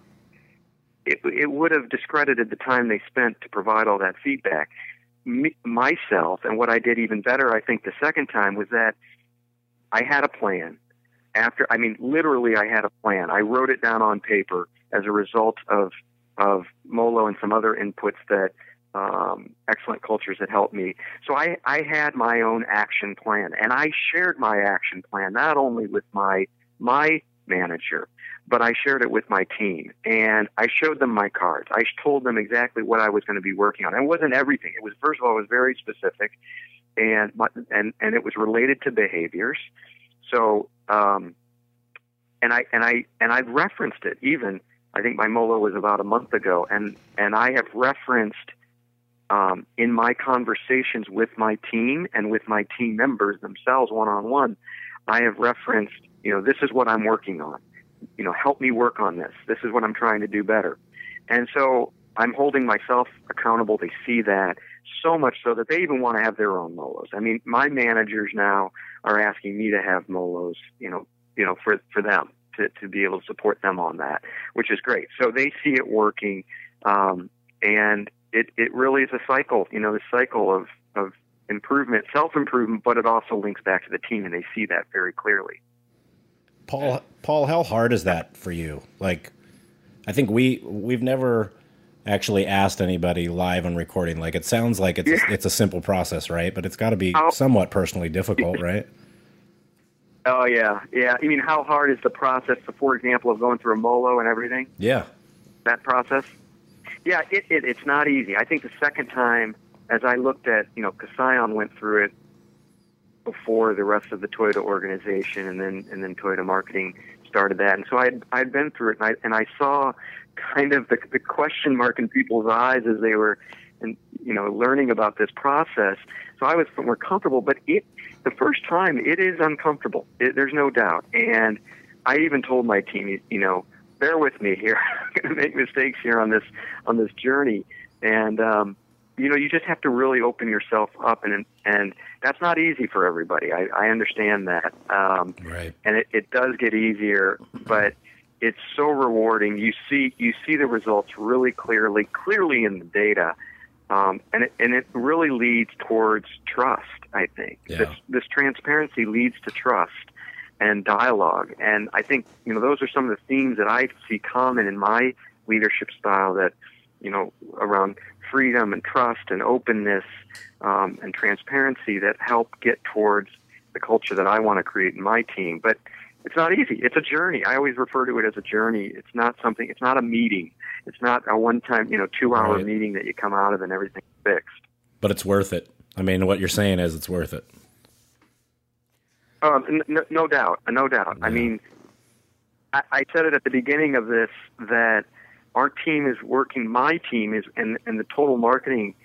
it it would have discredited the time they spent to provide all that feedback. Me, myself and what I did even better, I think, the second time was that I had a plan. After, I mean, literally, I had a plan. I wrote it down on paper as a result of of Molo and some other inputs that um, excellent cultures had helped me. So I, I had my own action plan, and I shared my action plan not only with my my manager, but I shared it with my team, and I showed them my cards. I told them exactly what I was going to be working on. It wasn't everything. It was first of all, it was very specific, and my, and and it was related to behaviors. So um, and I and I and I referenced it even I think my Molo was about a month ago, and and I have referenced um, in my conversations with my team and with my team members themselves one on one. I have referenced, you know, this is what I'm working on. You know, help me work on this. This is what I'm trying to do better. And so I'm holding myself accountable. They see that so much so that they even want to have their own molos. I mean, my managers now are asking me to have molos, you know, you know, for for them to, to be able to support them on that, which is great. So they see it working, um, and it, it really is a cycle, you know, the cycle of, of improvement, self improvement, but it also links back to the team, and they see that very clearly. Paul, Paul, how hard is that for you? Like, I think we we've never actually asked anybody live on recording. Like, it sounds like it's yeah. it's a simple process, right? But it's got to be somewhat personally difficult, right? Oh yeah, yeah. You mean how hard is the process, for example, of going through a molo and everything? Yeah, that process. Yeah, it, it it's not easy. I think the second time, as I looked at, you know, Kasayan went through it before the rest of the Toyota organization, and then and then Toyota marketing started that, and so I had I'd been through it, and I and I saw kind of the, the question mark in people's eyes as they were, and you know, learning about this process. So I was more comfortable, but it the first time it is uncomfortable. It, there's no doubt, and I even told my team, you know, bear with me here. I'm going to make mistakes here on this on this journey, and um, you know, you just have to really open yourself up, and and that's not easy for everybody. I, I understand that, um, right? And it, it does get easier, but it's so rewarding. You see you see the results really clearly, clearly in the data, um, and it, and it really leads towards trust. I think Yeah. this this transparency leads to trust and dialogue, and I think you know those are some of the themes that I see common in my leadership style that you know around freedom and trust and openness um, and transparency that help get towards the culture that I want to create in my team. But it's not easy. It's a journey. I always refer to it as a journey. It's not something. It's not a meeting. It's not a one-time, you know, two-hour Right. meeting that you come out of and everything's fixed. But it's worth it. I mean, what you're saying is it's worth it. Um, n- n- no doubt, no doubt. I mean, I, I said it at the beginning of this that our team is working. My team is, and and the Toyota marketing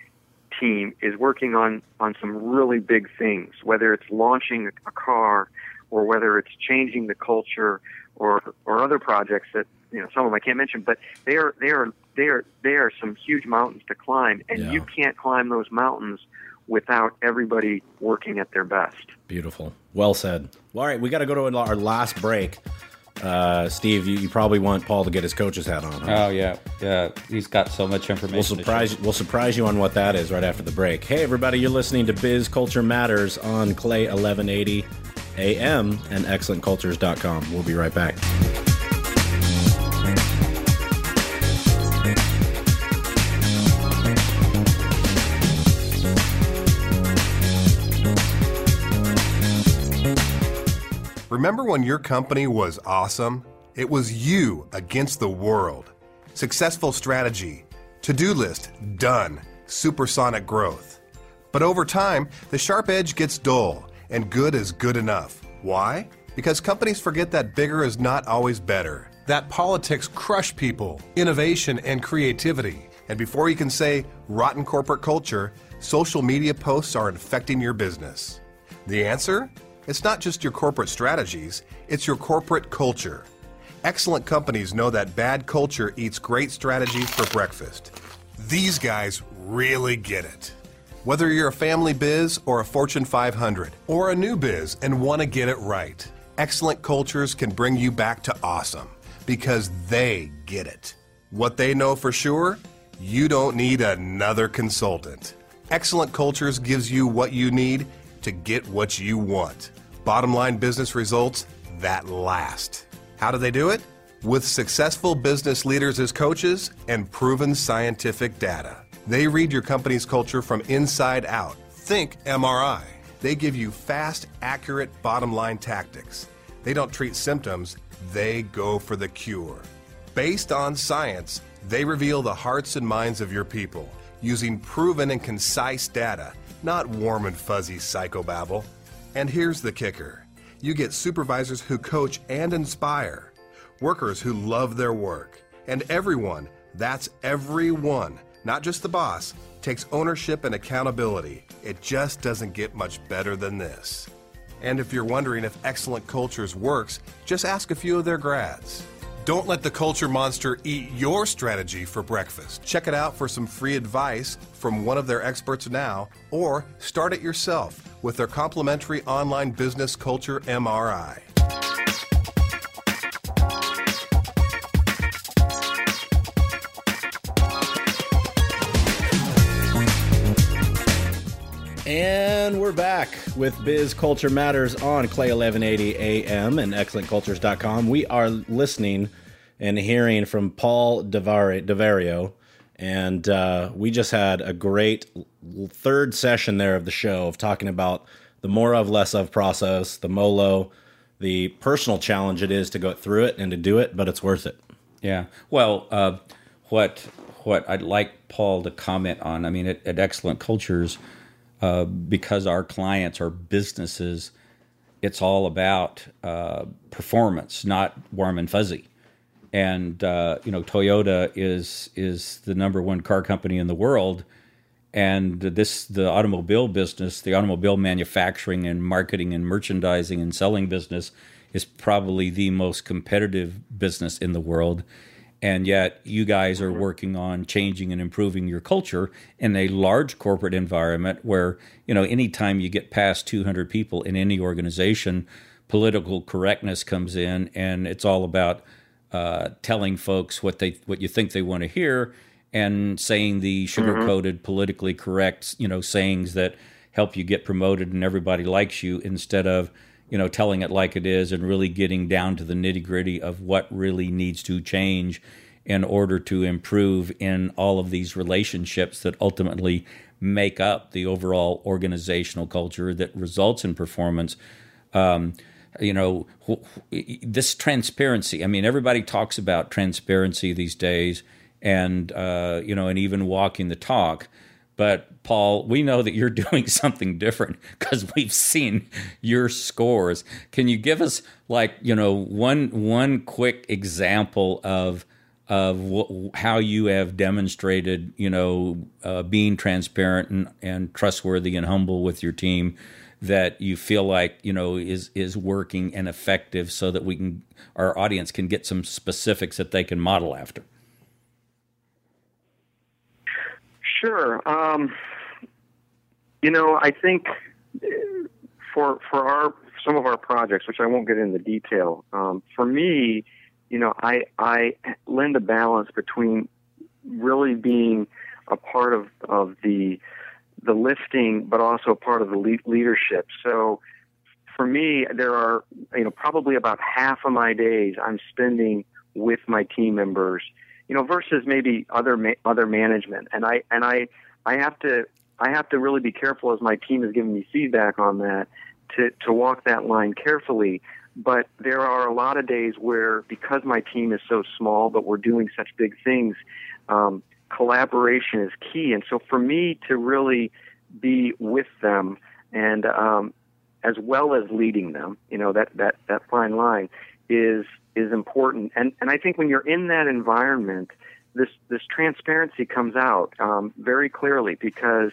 team is working on on some really big things. Whether it's launching a car, or whether it's changing the culture, or or other projects that you know some of them I can't mention, but they are they are they are they are some huge mountains to climb, and Yeah. you can't climb those mountains without everybody working at their best. Beautiful. Well said. Well, all right, we got to go to our last break. Uh, Steve, you, you probably want Paul to get his coach's hat on. huh? Oh yeah, yeah. He's got so much information. We'll to surprise we'll surprise you on what that is right after the break. Hey everybody, you're listening to Biz Culture Matters on KLAY 1180 AM and excellentcultures.com. We'll be right back. Remember when your company was awesome? It was you against the world. Successful strategy, to do list, done, supersonic growth. But over time, the sharp edge gets dull, and good is good enough. Why? Because companies forget that bigger is not always better. That politics crush people, innovation, and creativity. And before you can say rotten corporate culture, social media posts are infecting your business. The answer? It's not just your corporate strategies, it's your corporate culture. Excellent companies know that bad culture eats great strategies for breakfast. These guys really get it. Whether you're a family biz or a Fortune 500 or a new biz and want to get it right, excellent cultures can bring you back to awesome because they get it. What they know for sure, you don't need another consultant. Excellent Cultures gives you what you need to get what you want. Bottom line business results that last. How do they do it? With successful business leaders as coaches and proven scientific data. They read your company's culture from inside out. Think MRI. They give you fast, accurate bottom line tactics. They don't treat symptoms, they go for the cure. Based on science, they reveal the hearts and minds of your people using proven and concise data, not warm and fuzzy psychobabble. And here's the kicker you get supervisors who coach and inspire, workers who love their work, and everyone that's everyone, not just the boss takes ownership and accountability. It just doesn't get much better than this. And if you're wondering if Excellent Cultures works, just ask a few of their grads. Don't let the culture monster eat your strategy for breakfast. Check it out for some free advice from one of their experts now, or start it yourself with their complimentary online business culture MRI. And we're back with Biz Culture Matters on KLAY 1180 AM and excellentcultures.com. We are listening and hearing from Paul Devari- Devario, and uh, we just had a great third session there of the show of talking about the more of, less of process, the MOLO, the personal challenge it is to go through it and to do it, but it's worth it. Yeah. Well, uh, what what I'd like Paul to comment on. I mean, at, at Excellent Cultures, uh, because our clients are businesses, it's all about uh, performance, not warm and fuzzy. And uh, you know, Toyota is is the number one car company in the world, and this the automobile business, the automobile manufacturing and marketing and merchandising and selling business is probably the most competitive business in the world and yet you guys are working on changing and improving your culture in a large corporate environment where you know anytime you get past 200 people in any organization political correctness comes in and it's all about uh, telling folks what they what you think they want to hear and saying the sugar coated mm-hmm. politically correct you know sayings that help you get promoted and everybody likes you instead of you know, telling it like it is and really getting down to the nitty gritty of what really needs to change in order to improve in all of these relationships that ultimately make up the overall organizational culture that results in performance. Um, you know, this transparency. I mean, everybody talks about transparency these days, and uh, you know, and even walking the talk. But Paul, we know that you're doing something different because we've seen your scores. Can you give us like you know one one quick example of of wh- how you have demonstrated you know uh, being transparent and, and trustworthy and humble with your team that you feel like you know is is working and effective so that we can our audience can get some specifics that they can model after Sure. Um, you know, I think for for our some of our projects, which I won't get into detail, um, for me, you know, I I lend a balance between really being a part of of the the lifting, but also part of the le- leadership. So for me, there are you know probably about half of my days I'm spending with my team members you know, versus maybe other ma- other management. And I and I I have to I have to really be careful as my team is giving me feedback on that to to walk that line carefully. But there are a lot of days where because my team is so small, but we're doing such big things, um, collaboration is key. And so for me to really be with them and um, as well as leading them, you know that that that fine line is is important. And and I think when you're in that environment, this this transparency comes out um, very clearly because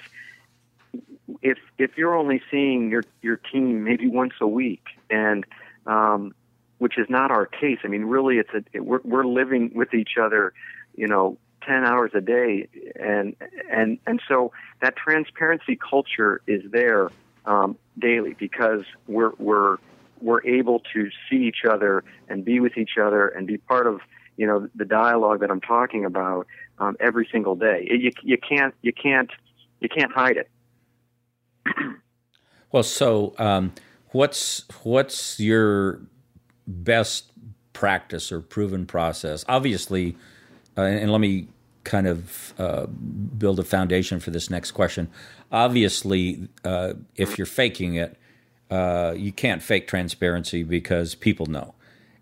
if if you're only seeing your your team maybe once a week and um, which is not our case. I mean, really, it's a it, we're we're living with each other, you know, ten hours a day, and and and so that transparency culture is there um, daily because we're we're we're able to see each other and be with each other and be part of you know the dialogue that I'm talking about um, every single day. You you can't you can't you can't hide it. well, so um, what's what's your best practice or proven process? Obviously, uh, and let me kind of uh, build a foundation for this next question. Obviously, uh, if you're faking it, uh, you can't fake transparency because people know.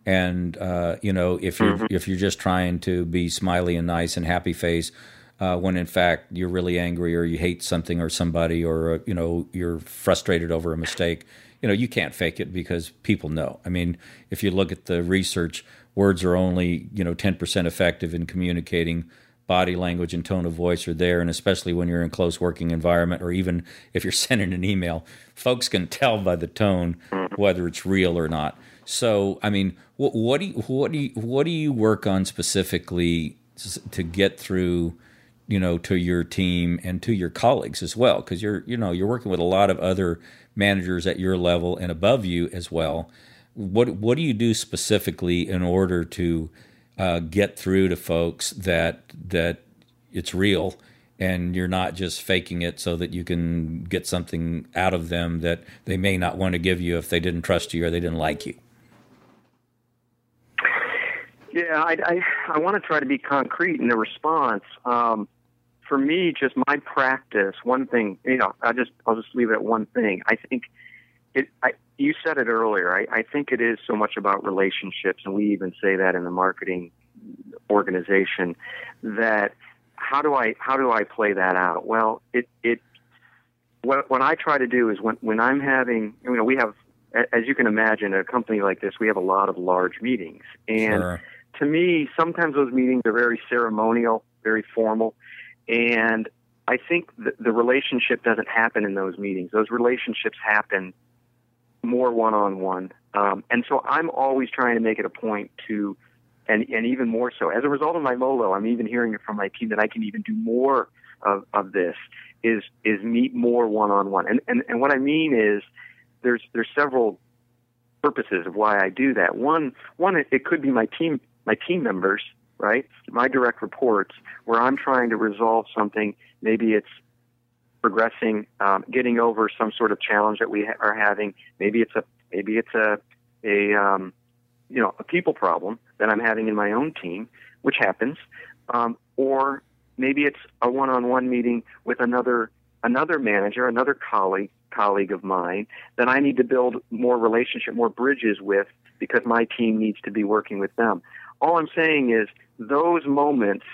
And uh, you know, if you're mm-hmm. if you're just trying to be smiley and nice and happy face, uh, when in fact you're really angry or you hate something or somebody or uh, you know you're frustrated over a mistake, you know you can't fake it because people know. I mean, if you look at the research, words are only you know 10% effective in communicating body language and tone of voice are there, and especially when you're in close working environment, or even if you're sending an email, folks can tell by the tone whether it's real or not. So, I mean, what, what do you what do you what do you work on specifically to get through? you know to your team and to your colleagues as well because you're you know you're working with a lot of other managers at your level and above you as well what what do you do specifically in order to uh, get through to folks that that it's real and you're not just faking it so that you can get something out of them that they may not want to give you if they didn't trust you or they didn't like you. Yeah, I, I, I want to try to be concrete in the response. Um, for me, just my practice, one thing, you know, I just I'll just leave it at one thing. I think it. I, you said it earlier. I, I think it is so much about relationships, and we even say that in the marketing organization that how do I how do I play that out? Well, it it what what I try to do is when when I'm having you know we have as you can imagine a company like this we have a lot of large meetings and Sure. to me sometimes those meetings are very ceremonial, very formal, and I think the, the relationship doesn't happen in those meetings. Those relationships happen more one on one. And so I'm always trying to make it a point to, and, and even more so, as a result of my Molo, I'm even hearing it from my team that I can even do more of, of this is, is meet more one on one. And, and, and what I mean is there's, there's several purposes of why I do that. One, one, it, it could be my team, my team members, right? My direct reports where I'm trying to resolve something. Maybe it's progressing, um, getting over some sort of challenge that we ha- are having. Maybe it's a maybe it's a a um, you know a people problem that I'm having in my own team, which happens, um, or maybe it's a one-on-one meeting with another another manager, another colleague colleague of mine that I need to build more relationship, more bridges with because my team needs to be working with them. All I'm saying is those moments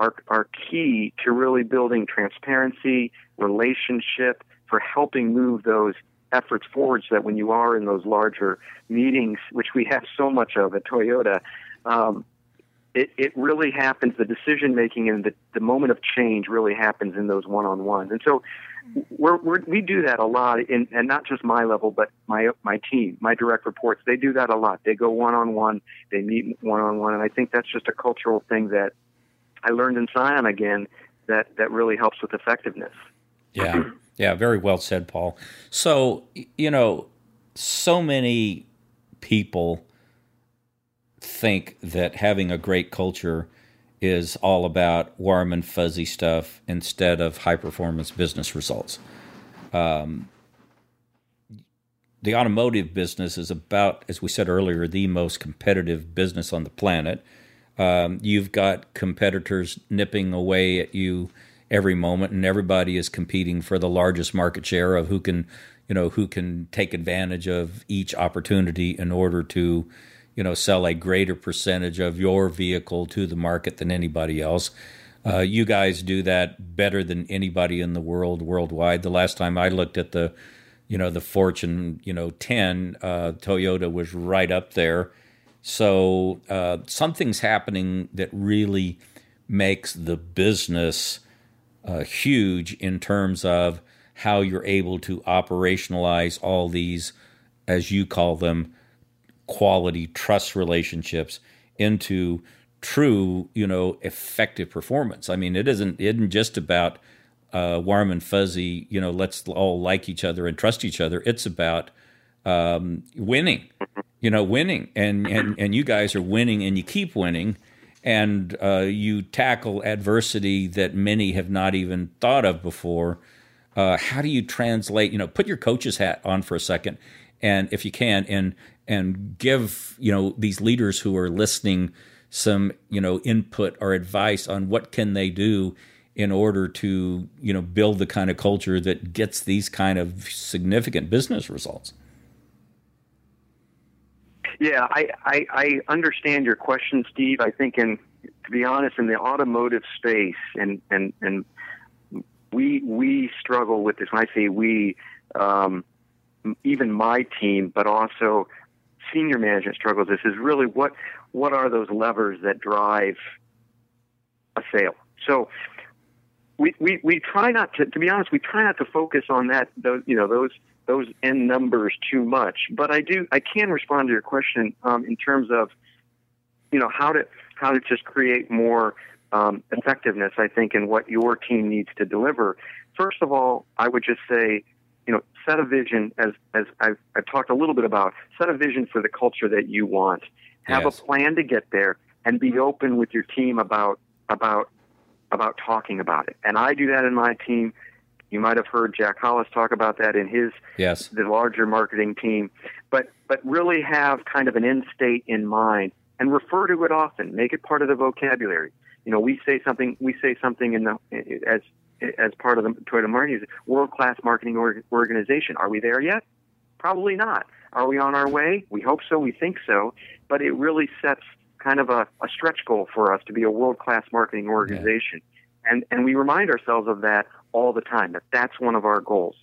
are, are key to really building transparency, relationship, for helping move those efforts forward so that when you are in those larger meetings, which we have so much of at Toyota, um, it, it really happens, the decision making and the, the moment of change really happens in those one on ones. And so we're, we're, we do that a lot, in, and not just my level, but my, my team, my direct reports. They do that a lot. They go one on one, they meet one on one, and I think that's just a cultural thing that I learned in Scion again that, that really helps with effectiveness. Yeah, yeah, very well said, Paul. So, you know, so many people think that having a great culture is all about warm and fuzzy stuff instead of high performance business results. Um, the automotive business is about, as we said earlier, the most competitive business on the planet. Um, you've got competitors nipping away at you every moment, and everybody is competing for the largest market share of who can, you know, who can take advantage of each opportunity in order to, you know, sell a greater percentage of your vehicle to the market than anybody else. Uh, you guys do that better than anybody in the world worldwide. The last time I looked at the, you know, the Fortune, you know, ten, uh, Toyota was right up there. So uh, something's happening that really makes the business uh, huge in terms of how you're able to operationalize all these, as you call them, quality trust relationships into true, you know, effective performance. I mean, it isn't it isn't just about uh, warm and fuzzy. You know, let's all like each other and trust each other. It's about um, winning. You know, winning, and and and you guys are winning, and you keep winning, and uh, you tackle adversity that many have not even thought of before. Uh, how do you translate? You know, put your coach's hat on for a second, and if you can, and and give you know these leaders who are listening some you know input or advice on what can they do in order to you know build the kind of culture that gets these kind of significant business results. Yeah, I, I, I understand your question, Steve. I think, in to be honest, in the automotive space, and and and we we struggle with this. When I say we, um, even my team, but also senior management struggles. This is really what what are those levers that drive a sale? So we, we, we try not to, to be honest, we try not to focus on that, those, you know, those, those end numbers too much. But I do, I can respond to your question um, in terms of, you know, how to, how to just create more um, effectiveness, I think, in what your team needs to deliver. First of all, I would just say, you know, set a vision as, as I've, I've talked a little bit about, set a vision for the culture that you want. Have Yes. a plan to get there and be open with your team about, about about talking about it. And I do that in my team. You might have heard Jack Hollis talk about that in his Yes. the larger marketing team. But but really have kind of an end state in mind and refer to it often. Make it part of the vocabulary. You know, we say something we say something in the as as part of the Toyota marketing world class marketing org- organization. Are we there yet? Probably not. Are we on our way? We hope so. We think so. But it really sets kind of a, a stretch goal for us to be a world class marketing organization. Yeah. And, and we remind ourselves of that all the time, that that's one of our goals.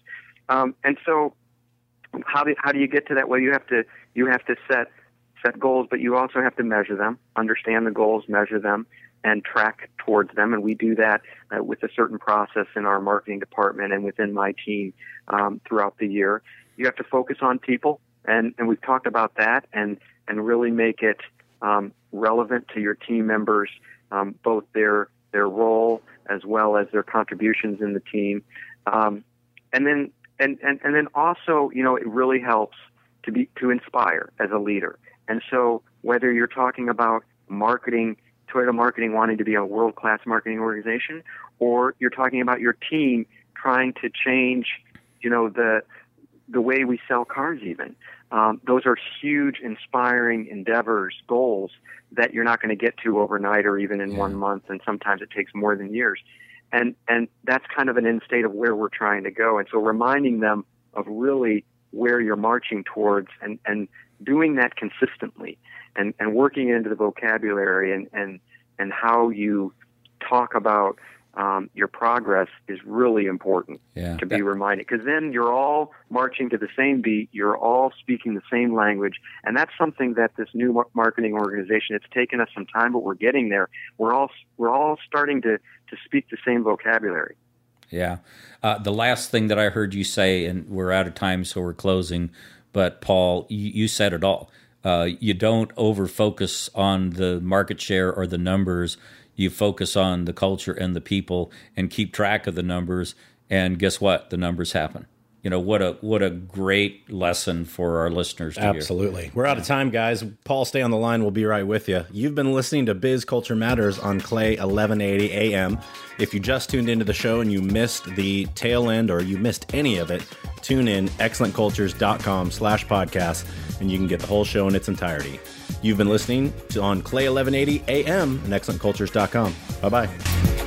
Um, and so how do, how do you get to that? Well, you have to, you have to set, set goals, but you also have to measure them, understand the goals, measure them, and track towards them. And we do that uh, with a certain process in our marketing department and within my team um, throughout the year. You have to focus on people, and, and we've talked about that, and, and really make it um, relevant to your team members, um, both their their role as well as their contributions in the team. Um, and then and, and and then also, you know, it really helps to be to inspire as a leader. And so whether you're talking about marketing, Toyota marketing wanting to be a world class marketing organization, or you're talking about your team trying to change, you know, the the way we sell cars even. Um, those are huge, inspiring endeavors, goals that you're not going to get to overnight or even in yeah. one month, and sometimes it takes more than years. And and that's kind of an end state of where we're trying to go. And so reminding them of really where you're marching towards, and and doing that consistently, and and working into the vocabulary and and and how you talk about um, your progress is really important yeah. to be reminded because then you're all marching to the same beat, you're all speaking the same language, and that's something that this new marketing organization. It's taken us some time, but we're getting there. We're all we're all starting to to speak the same vocabulary. Yeah. Uh, the last thing that I heard you say, and we're out of time, so we're closing. But Paul, you, you said it all. Uh, you don't over focus on the market share or the numbers you focus on the culture and the people and keep track of the numbers and guess what? The numbers happen. You know what a what a great lesson for our listeners to absolutely. Hear. we're out of time guys. Paul stay on the line. We'll be right with you you've been listening to biz culture matters on KLAY 1180 am if you just tuned into the show and you missed the tail end or you missed any of it tune in excellentcultures.com slash podcast and you can get the whole show in its entirety You've been listening to on KLAY 1180 AM and ExcellentCultures.com. Bye bye.